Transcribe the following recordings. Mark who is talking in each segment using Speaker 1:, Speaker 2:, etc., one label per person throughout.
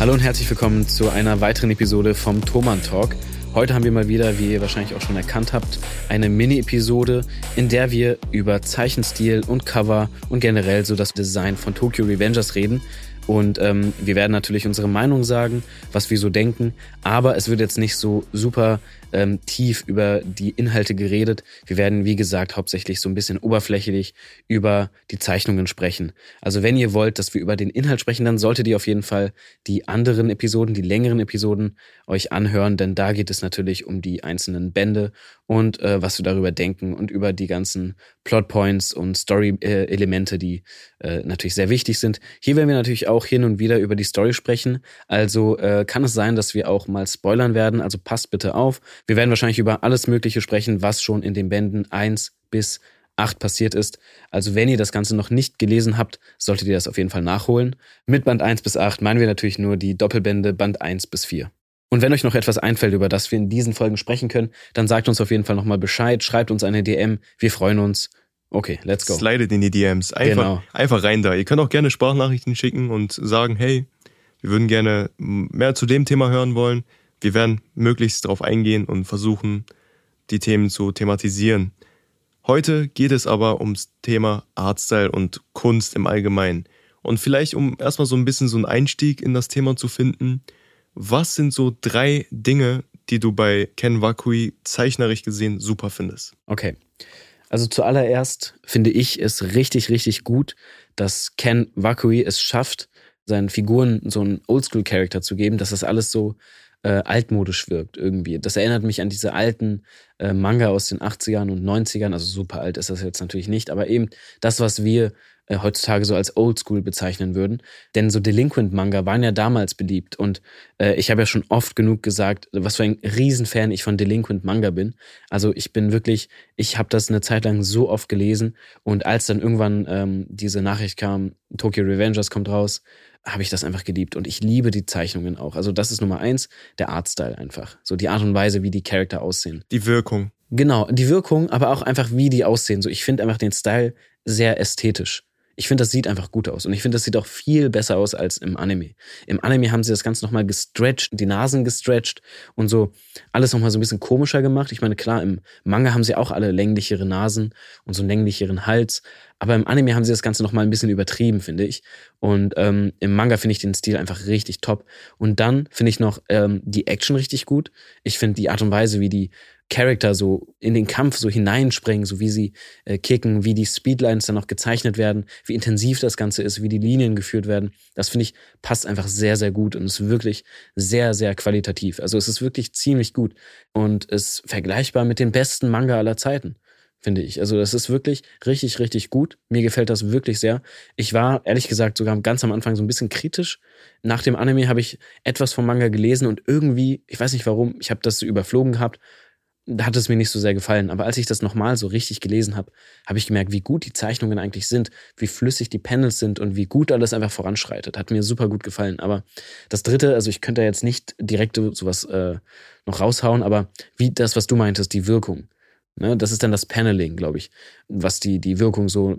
Speaker 1: Hallo und herzlich willkommen zu einer weiteren Episode vom Thoman Talk. Heute haben wir mal wieder, wie ihr wahrscheinlich auch schon erkannt habt, eine Mini-Episode, in der wir über Zeichenstil und Cover und generell so das Design von Tokyo Revengers reden. Und ähm, wir werden natürlich unsere Meinung sagen, was wir so denken, aber es wird jetzt nicht so super ähm, tief über die Inhalte geredet. Wir werden, wie gesagt, hauptsächlich so ein bisschen oberflächlich über die Zeichnungen sprechen. Also wenn ihr wollt, dass wir über den Inhalt sprechen, dann solltet ihr auf jeden Fall die anderen Episoden, die längeren Episoden euch anhören, denn da geht es natürlich um die einzelnen Bände und äh, was wir darüber denken und über die ganzen Plotpoints und Story-Elemente, die äh, natürlich sehr wichtig sind. Hier werden wir natürlich auch hin und wieder über die Story sprechen. Also äh, kann es sein, dass wir auch mal spoilern werden. Also passt bitte auf. Wir werden wahrscheinlich über alles Mögliche sprechen, was schon in den Bänden 1 bis 8 passiert ist. Also wenn ihr das Ganze noch nicht gelesen habt, solltet ihr das auf jeden Fall nachholen. Mit Band 1 bis 8 meinen wir natürlich nur die Doppelbände Band 1 bis 4. Und wenn euch noch etwas einfällt, über das wir in diesen Folgen sprechen können, dann sagt uns auf jeden Fall nochmal Bescheid, schreibt uns eine DM, wir freuen uns. Okay, let's go.
Speaker 2: Slidet in die DMs. Einfach, genau. einfach rein da. Ihr könnt auch gerne Sprachnachrichten schicken und sagen, hey, wir würden gerne mehr zu dem Thema hören wollen wir werden möglichst darauf eingehen und versuchen, die Themen zu thematisieren. Heute geht es aber ums Thema Artstyle und Kunst im Allgemeinen. Und vielleicht, um erstmal so ein bisschen so einen Einstieg in das Thema zu finden, was sind so drei Dinge, die du bei Ken Wakui zeichnerisch gesehen super findest?
Speaker 1: Okay. Also zuallererst finde ich es richtig, richtig gut, dass Ken Wakui es schafft, seinen Figuren so einen Oldschool-Charakter zu geben, dass das alles so äh, altmodisch wirkt irgendwie. Das erinnert mich an diese alten äh, Manga aus den 80ern und 90ern. Also super alt ist das jetzt natürlich nicht, aber eben das, was wir äh, heutzutage so als Oldschool bezeichnen würden. Denn so Delinquent-Manga waren ja damals beliebt. Und äh, ich habe ja schon oft genug gesagt, was für ein Riesenfan ich von Delinquent-Manga bin. Also ich bin wirklich, ich habe das eine Zeit lang so oft gelesen. Und als dann irgendwann ähm, diese Nachricht kam, Tokyo Revengers kommt raus, habe ich das einfach geliebt. Und ich liebe die Zeichnungen auch. Also das ist Nummer eins, der Artstyle einfach. So die Art und Weise, wie die Charakter aussehen.
Speaker 2: Die Wirkung.
Speaker 1: Genau, die Wirkung, aber auch einfach, wie die aussehen. So, ich finde einfach den Style sehr ästhetisch. Ich finde, das sieht einfach gut aus. Und ich finde, das sieht auch viel besser aus als im Anime. Im Anime haben sie das Ganze nochmal gestretched, die Nasen gestretched und so alles nochmal so ein bisschen komischer gemacht. Ich meine, klar, im Manga haben sie auch alle länglichere Nasen und so einen länglicheren Hals. Aber im Anime haben sie das Ganze nochmal ein bisschen übertrieben, finde ich. Und ähm, im Manga finde ich den Stil einfach richtig top. Und dann finde ich noch ähm, die Action richtig gut. Ich finde die Art und Weise, wie die Charakter so in den Kampf so hineinspringen, so wie sie äh, kicken, wie die Speedlines dann noch gezeichnet werden, wie intensiv das Ganze ist, wie die Linien geführt werden. Das finde ich passt einfach sehr, sehr gut und ist wirklich sehr, sehr qualitativ. Also es ist wirklich ziemlich gut und ist vergleichbar mit den besten Manga aller Zeiten, finde ich. Also das ist wirklich richtig, richtig gut. Mir gefällt das wirklich sehr. Ich war ehrlich gesagt sogar ganz am Anfang so ein bisschen kritisch. Nach dem Anime habe ich etwas vom Manga gelesen und irgendwie, ich weiß nicht warum, ich habe das so überflogen gehabt hat es mir nicht so sehr gefallen. Aber als ich das nochmal so richtig gelesen habe, habe ich gemerkt, wie gut die Zeichnungen eigentlich sind, wie flüssig die Panels sind und wie gut alles einfach voranschreitet. Hat mir super gut gefallen. Aber das dritte, also ich könnte jetzt nicht direkt sowas äh, noch raushauen, aber wie das, was du meintest, die Wirkung. Ne? Das ist dann das Paneling, glaube ich, was die, die Wirkung so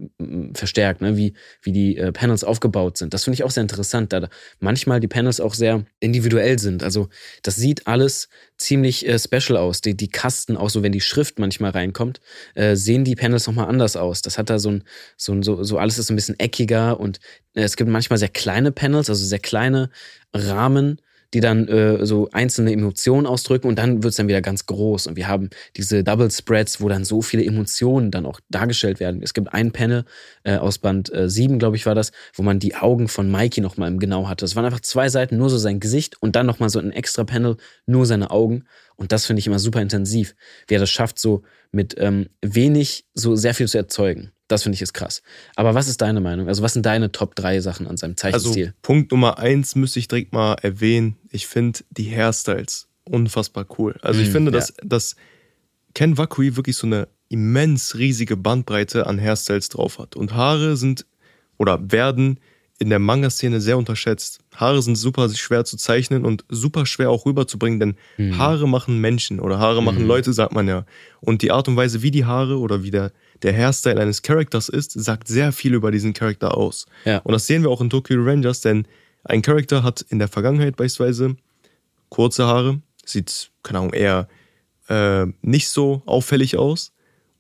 Speaker 1: verstärkt, ne? wie, wie die äh, Panels aufgebaut sind. Das finde ich auch sehr interessant, da manchmal die Panels auch sehr individuell sind. Also das sieht alles ziemlich äh, special aus. Die, die Kasten, auch so wenn die Schrift manchmal reinkommt, äh, sehen die Panels nochmal anders aus. Das hat da so ein, so, ein, so, so alles ist ein bisschen eckiger und äh, es gibt manchmal sehr kleine Panels, also sehr kleine Rahmen, die dann äh, so einzelne Emotionen ausdrücken und dann wird es dann wieder ganz groß. Und wir haben diese Double Spreads, wo dann so viele Emotionen dann auch dargestellt werden. Es gibt ein Panel äh, aus Band äh, 7, glaube ich, war das, wo man die Augen von Mikey nochmal im Genau hatte. Es waren einfach zwei Seiten, nur so sein Gesicht und dann nochmal so ein extra Panel, nur seine Augen. Und das finde ich immer super intensiv, wie er das schafft, so mit ähm, wenig so sehr viel zu erzeugen. Das finde ich ist krass. Aber was ist deine Meinung? Also, was sind deine Top 3 Sachen an seinem Zeichenstil?
Speaker 2: Also, Punkt Nummer 1 müsste ich direkt mal erwähnen. Ich finde die Hairstyles unfassbar cool. Also, ich mm, finde, ja. dass, dass Ken Wakui wirklich so eine immens riesige Bandbreite an Hairstyles drauf hat. Und Haare sind oder werden in der Manga-Szene sehr unterschätzt. Haare sind super schwer zu zeichnen und super schwer auch rüberzubringen, denn mhm. Haare machen Menschen oder Haare machen mhm. Leute, sagt man ja. Und die Art und Weise, wie die Haare oder wie der, der Hairstyle eines Charakters ist, sagt sehr viel über diesen Charakter aus. Ja. Und das sehen wir auch in Tokyo Rangers, denn Ein Charakter hat in der Vergangenheit beispielsweise kurze Haare, sieht, keine Ahnung, eher äh, nicht so auffällig aus.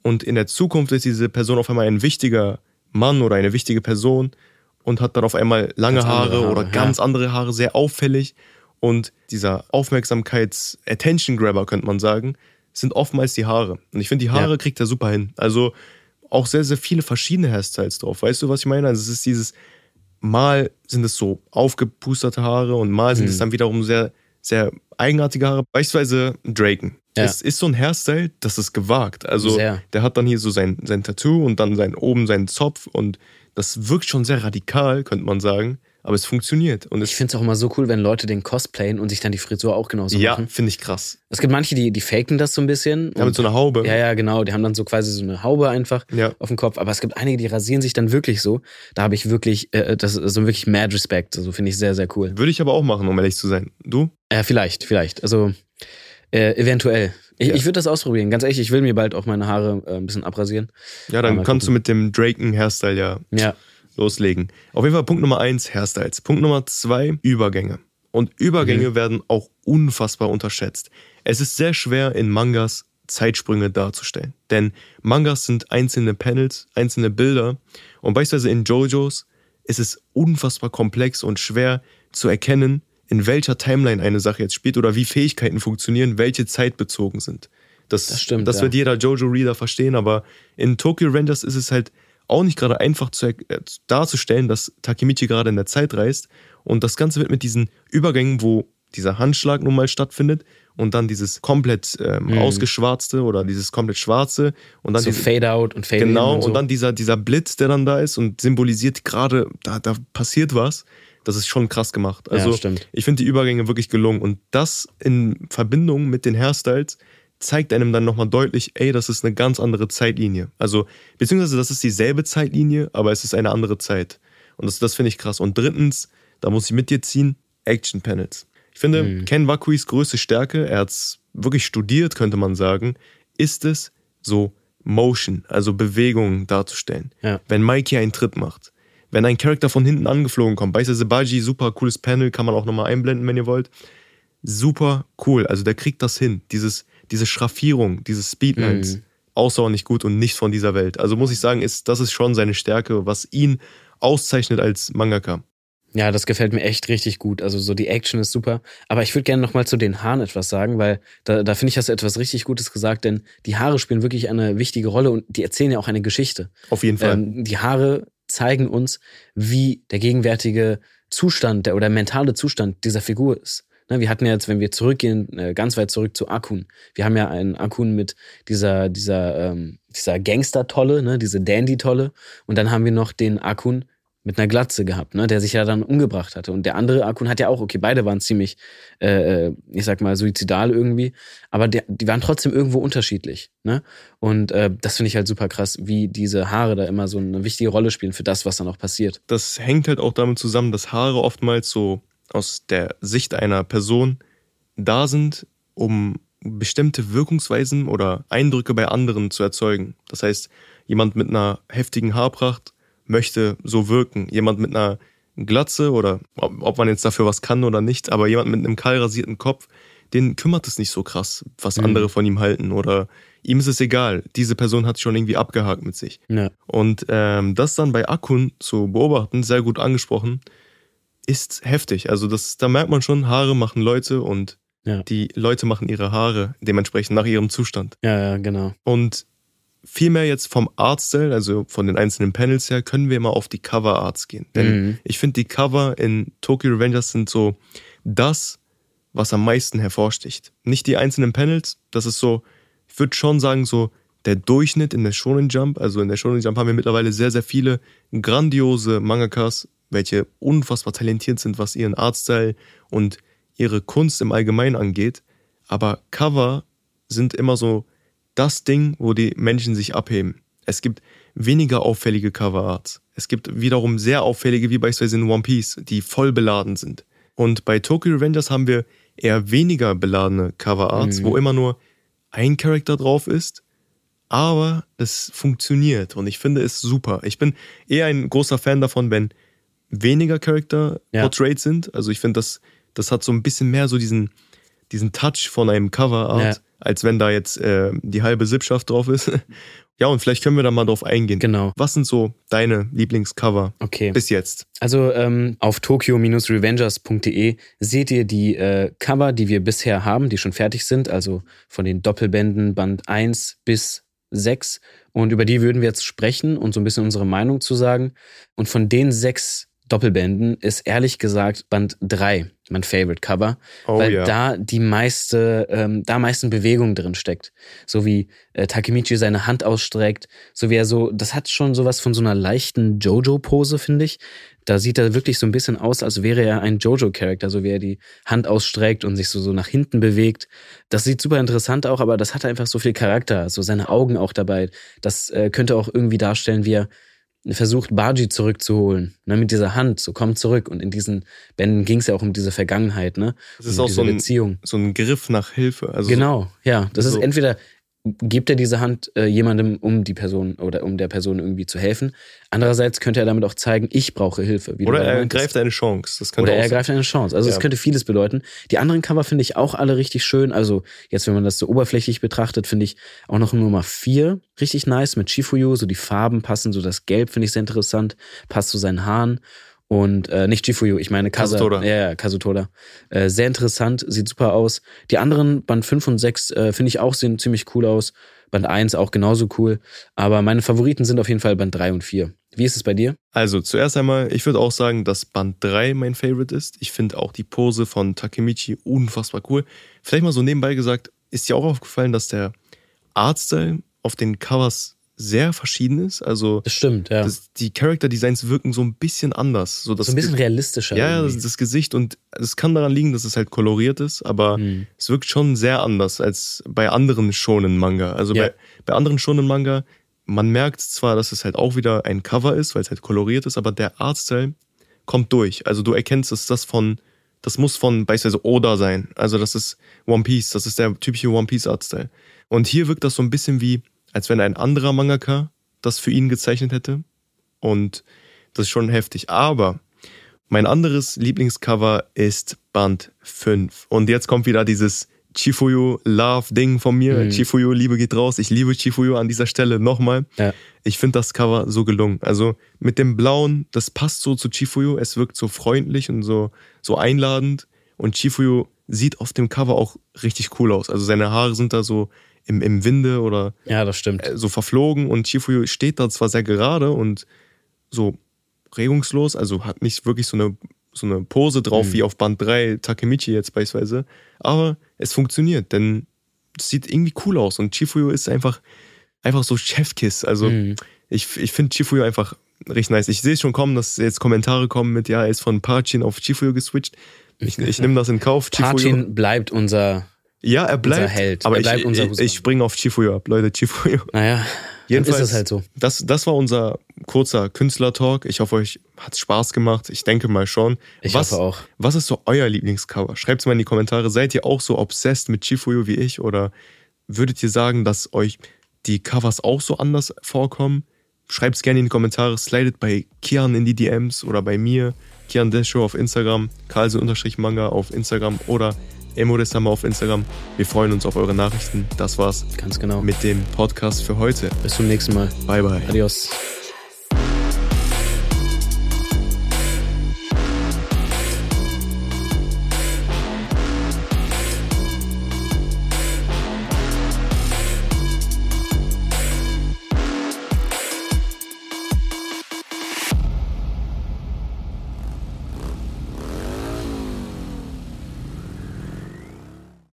Speaker 2: Und in der Zukunft ist diese Person auf einmal ein wichtiger Mann oder eine wichtige Person und hat dann auf einmal lange Haare, Haare, oder ganz ja. andere Haare, sehr auffällig. Und dieser Aufmerksamkeits-Attention-Grabber, könnte man sagen, sind oftmals die Haare. Und ich finde, die Haare ja. kriegt er super hin. Also auch sehr, sehr viele verschiedene Hairstyles drauf. Weißt du, was ich meine? Also es ist dieses, mal sind es so aufgepusterte Haare und mal sind hm. es dann wiederum sehr, sehr eigenartige Haare. Beispielsweise Draken. Ja. Es ist so ein Hairstyle, das ist gewagt. Also sehr. der hat dann hier so sein, sein Tattoo und dann sein, oben seinen Zopf und das wirkt schon sehr radikal, könnte man sagen. Aber es funktioniert. Und
Speaker 1: es ich finde es auch immer so cool, wenn Leute den cosplayen und sich dann die Frisur auch genauso
Speaker 2: ja,
Speaker 1: machen.
Speaker 2: Ja, finde ich krass.
Speaker 1: Es gibt manche, die, die faken das so ein bisschen.
Speaker 2: Ja, mit so einer Haube.
Speaker 1: Ja, ja, genau. Die haben dann so quasi so eine Haube einfach ja. auf dem Kopf. Aber es gibt einige, die rasieren sich dann wirklich so. Da habe ich wirklich, äh, das ist so wirklich mad Respect. So also finde ich sehr, sehr cool.
Speaker 2: Würde ich aber auch machen, um ehrlich zu sein. Du?
Speaker 1: Ja, vielleicht, vielleicht. Also äh, eventuell. Ich, ja. ich würde das ausprobieren. Ganz ehrlich, ich will mir bald auch meine Haare äh, ein bisschen abrasieren.
Speaker 2: Ja, dann kannst gucken. du mit dem Draken-Hairstyle ja, ja loslegen. Auf jeden Fall Punkt Nummer eins, Hairstyles. Punkt Nummer zwei, Übergänge. Und Übergänge mhm. werden auch unfassbar unterschätzt. Es ist sehr schwer in Mangas Zeitsprünge darzustellen. Denn Mangas sind einzelne Panels, einzelne Bilder. Und beispielsweise in JoJo's ist es unfassbar komplex und schwer zu erkennen, in welcher Timeline eine Sache jetzt spielt oder wie Fähigkeiten funktionieren, welche zeitbezogen sind. Das, das stimmt. Das ja. wird jeder Jojo-Reader verstehen, aber in Tokyo Rangers ist es halt auch nicht gerade einfach zu, äh, darzustellen, dass Takemichi gerade in der Zeit reist. Und das Ganze wird mit diesen Übergängen, wo dieser Handschlag nun mal stattfindet und dann dieses komplett ähm, mhm. ausgeschwarzte oder dieses komplett schwarze und dann
Speaker 1: so
Speaker 2: diese,
Speaker 1: Fade out und Fade
Speaker 2: genau
Speaker 1: und,
Speaker 2: so. und dann dieser dieser Blitz, der dann da ist und symbolisiert gerade da da passiert was. Das ist schon krass gemacht. Also ja, ich finde die Übergänge wirklich gelungen und das in Verbindung mit den Hairstyles zeigt einem dann nochmal deutlich, ey, das ist eine ganz andere Zeitlinie. Also, beziehungsweise das ist dieselbe Zeitlinie, aber es ist eine andere Zeit. Und das, das finde ich krass. Und drittens, da muss ich mit dir ziehen, Action Panels. Ich finde, mhm. Ken Wakuis größte Stärke, er hat es wirklich studiert, könnte man sagen, ist es, so Motion, also Bewegungen darzustellen. Ja. Wenn Mikey einen Tritt macht, wenn ein Charakter von hinten angeflogen kommt, beispielsweise Baji, super cooles Panel, kann man auch nochmal einblenden, wenn ihr wollt. Super cool, also der kriegt das hin. Dieses, diese Schraffierung, diese Speedlines, mhm. außerordentlich gut und nicht von dieser Welt. Also muss ich sagen, ist, das ist schon seine Stärke, was ihn auszeichnet als Mangaka.
Speaker 1: Ja, das gefällt mir echt richtig gut. Also so die Action ist super. Aber ich würde gerne nochmal zu den Haaren etwas sagen, weil da, da finde ich, hast du etwas richtig Gutes gesagt, denn die Haare spielen wirklich eine wichtige Rolle und die erzählen ja auch eine Geschichte.
Speaker 2: Auf jeden Fall.
Speaker 1: Ähm, die Haare zeigen uns, wie der gegenwärtige Zustand der, oder mentale Zustand dieser Figur ist. Ne, wir hatten ja jetzt, wenn wir zurückgehen, äh, ganz weit zurück zu Akun. Wir haben ja einen Akun mit dieser, dieser, ähm, dieser Gangster-Tolle, ne, diese Dandy-Tolle. Und dann haben wir noch den Akun mit einer Glatze gehabt, ne, der sich ja dann umgebracht hatte. Und der andere Akun hat ja auch, okay, beide waren ziemlich, äh, äh, ich sag mal, suizidal irgendwie, aber der, die waren trotzdem irgendwo unterschiedlich. Ne? Und äh, das finde ich halt super krass, wie diese Haare da immer so eine wichtige Rolle spielen für das, was dann auch passiert.
Speaker 2: Das hängt halt auch damit zusammen, dass Haare oftmals so aus der Sicht einer Person da sind, um bestimmte Wirkungsweisen oder Eindrücke bei anderen zu erzeugen. Das heißt, jemand mit einer heftigen Haarpracht möchte so wirken. Jemand mit einer Glatze oder ob man jetzt dafür was kann oder nicht, aber jemand mit einem kahl rasierten Kopf, den kümmert es nicht so krass, was mhm. andere von ihm halten oder ihm ist es egal. Diese Person hat schon irgendwie abgehakt mit sich. Ja. Und ähm, das dann bei Akun zu beobachten, sehr gut angesprochen, ist heftig. Also das, da merkt man schon, Haare machen Leute und ja. die Leute machen ihre Haare dementsprechend nach ihrem Zustand.
Speaker 1: Ja, ja, genau.
Speaker 2: Und vielmehr jetzt vom Artstyle, also von den einzelnen Panels her, können wir immer auf die Cover-Arts gehen. Denn mhm. ich finde, die Cover in Tokyo Revengers sind so das, was am meisten hervorsticht. Nicht die einzelnen Panels, das ist so, ich würde schon sagen, so der Durchschnitt in der Shonen Jump. Also in der Shonen Jump haben wir mittlerweile sehr, sehr viele grandiose Mangakas, welche unfassbar talentiert sind, was ihren Artstyle und ihre Kunst im Allgemeinen angeht. Aber Cover sind immer so das Ding, wo die Menschen sich abheben. Es gibt weniger auffällige Coverarts. Es gibt wiederum sehr auffällige, wie beispielsweise in One Piece, die voll beladen sind. Und bei Tokyo Revengers haben wir eher weniger beladene Coverarts, mhm. wo immer nur ein Charakter drauf ist, aber es funktioniert und ich finde es super. Ich bin eher ein großer Fan davon, wenn weniger Character ja. portrayed sind. Also ich finde, das, das hat so ein bisschen mehr so diesen, diesen Touch von einem Coverart, ja. als wenn da jetzt äh, die halbe Sippschaft drauf ist. ja, und vielleicht können wir da mal drauf eingehen.
Speaker 1: Genau.
Speaker 2: Was sind so deine Lieblingscover
Speaker 1: okay.
Speaker 2: bis jetzt?
Speaker 1: Also ähm, auf tokyo-revengers.de seht ihr die äh, Cover, die wir bisher haben, die schon fertig sind, also von den Doppelbänden Band 1 bis 6. Und über die würden wir jetzt sprechen und so ein bisschen unsere Meinung zu sagen. Und von den sechs Doppelbänden ist ehrlich gesagt Band 3 mein Favorite Cover, oh, weil ja. da die meiste, ähm, da meisten Bewegung drin steckt. So wie äh, Takemichi seine Hand ausstreckt, so wie er so, das hat schon sowas von so einer leichten Jojo-Pose, finde ich. Da sieht er wirklich so ein bisschen aus, als wäre er ein Jojo-Charakter, so wie er die Hand ausstreckt und sich so, so nach hinten bewegt. Das sieht super interessant auch, aber das hat einfach so viel Charakter, so seine Augen auch dabei. Das äh, könnte auch irgendwie darstellen, wie er versucht, Baji zurückzuholen, ne, mit dieser Hand, so komm zurück. Und in diesen Bänden ging es ja auch um diese Vergangenheit, ne?
Speaker 2: Das ist um auch so ein, Beziehung. so ein Griff nach Hilfe.
Speaker 1: Also genau, ja. Das so ist entweder gibt er diese Hand äh, jemandem, um die Person oder um der Person irgendwie zu helfen. Andererseits könnte er damit auch zeigen, ich brauche Hilfe.
Speaker 2: oder er greift eine Chance.
Speaker 1: Das oder er greift eine Chance. Also es ja. könnte vieles bedeuten. Die anderen Cover finde ich auch alle richtig schön. Also jetzt, wenn man das so oberflächlich betrachtet, finde ich auch noch Nummer 4 richtig nice mit Shifuyu. So die Farben passen, so das Gelb finde ich sehr interessant, passt zu seinen Haaren. Und äh, nicht Chifuyu, ich meine Kasa, Kazutoda. Ja, ja, Kazutoda. Äh, sehr interessant, sieht super aus. Die anderen, Band 5 und 6, äh, finde ich auch, sehen ziemlich cool aus. Band 1 auch genauso cool. Aber meine Favoriten sind auf jeden Fall Band 3 und 4. Wie ist es bei dir?
Speaker 2: Also zuerst einmal, ich würde auch sagen, dass Band 3 mein Favorite ist. Ich finde auch die Pose von Takemichi unfassbar cool. Vielleicht mal so nebenbei gesagt, ist dir auch aufgefallen, dass der Artstyle auf den Covers sehr verschieden ist. Also
Speaker 1: das stimmt, ja. Das,
Speaker 2: die Character Designs wirken so ein bisschen anders. So,
Speaker 1: das so ein bisschen realistischer.
Speaker 2: Ja, das, das, Gesicht und es kann daran liegen, dass es halt koloriert ist, aber hm. es wirkt schon sehr anders als bei anderen Shonen Manga. Also ja. bei, bei anderen Shonen Manga, man merkt zwar, dass es halt auch wieder ein Cover ist, weil es halt koloriert ist, aber der Artstyle kommt durch. Also du erkennst, dass das von das muss von beispielsweise Oda sein. Also das ist One Piece, das ist der typische One Piece Artstyle. Und hier wirkt das so ein bisschen wie als wenn ein anderer Mangaka das für ihn gezeichnet hätte. Und das ist schon heftig. Aber mein anderes Lieblingscover ist Band 5. Und jetzt kommt wieder dieses Chifuyu Love Ding von mir. Mhm. Chifuyu Liebe geht raus. Ich liebe Chifuyu an dieser Stelle nochmal. Ja. Ich finde das Cover so gelungen. Also mit dem Blauen, das passt so zu Chifuyu. Es wirkt so freundlich und so, so einladend. Und Chifuyu sieht auf dem Cover auch richtig cool aus. Also seine Haare sind da so im, im Winde oder
Speaker 1: ja, das stimmt.
Speaker 2: Äh, so verflogen und Chifuyu steht da zwar sehr gerade und so regungslos, also hat nicht wirklich so eine, so eine Pose drauf mhm. wie auf Band 3 Takemichi jetzt beispielsweise, aber es funktioniert, denn es sieht irgendwie cool aus und Chifuyu ist einfach, einfach so Chefkiss, also mhm. ich, ich finde Chifuyu einfach richtig nice. Ich sehe schon kommen, dass jetzt Kommentare kommen mit, ja, er ist von Parchin auf Chifuyu geswitcht. Ich, ich nehme das in Kauf.
Speaker 1: Parchin bleibt unser
Speaker 2: ja, er bleibt.
Speaker 1: Unser Held.
Speaker 2: Aber
Speaker 1: er bleibt
Speaker 2: ich,
Speaker 1: unser
Speaker 2: ich, ich springe auf Chifuyo ab, Leute, Chifuyo.
Speaker 1: Naja, Jedenfalls ist es halt so.
Speaker 2: Das, das war unser kurzer Künstler-Talk. Ich hoffe, euch hat es Spaß gemacht. Ich denke mal schon.
Speaker 1: Ich
Speaker 2: was,
Speaker 1: hoffe auch.
Speaker 2: Was ist so euer Lieblingscover? Schreibt es mal in die Kommentare. Seid ihr auch so obsessed mit Chifuyo wie ich? Oder würdet ihr sagen, dass euch die Covers auch so anders vorkommen? Schreibt es gerne in die Kommentare. Slidet bei Kian in die DMs oder bei mir. Kian Desho auf Instagram. Karlse-Manga auf Instagram oder Emodest haben wir auf Instagram. Wir freuen uns auf eure Nachrichten. Das war's.
Speaker 1: Ganz genau.
Speaker 2: Mit dem Podcast für heute.
Speaker 1: Bis zum nächsten Mal.
Speaker 2: Bye, bye.
Speaker 1: Adios.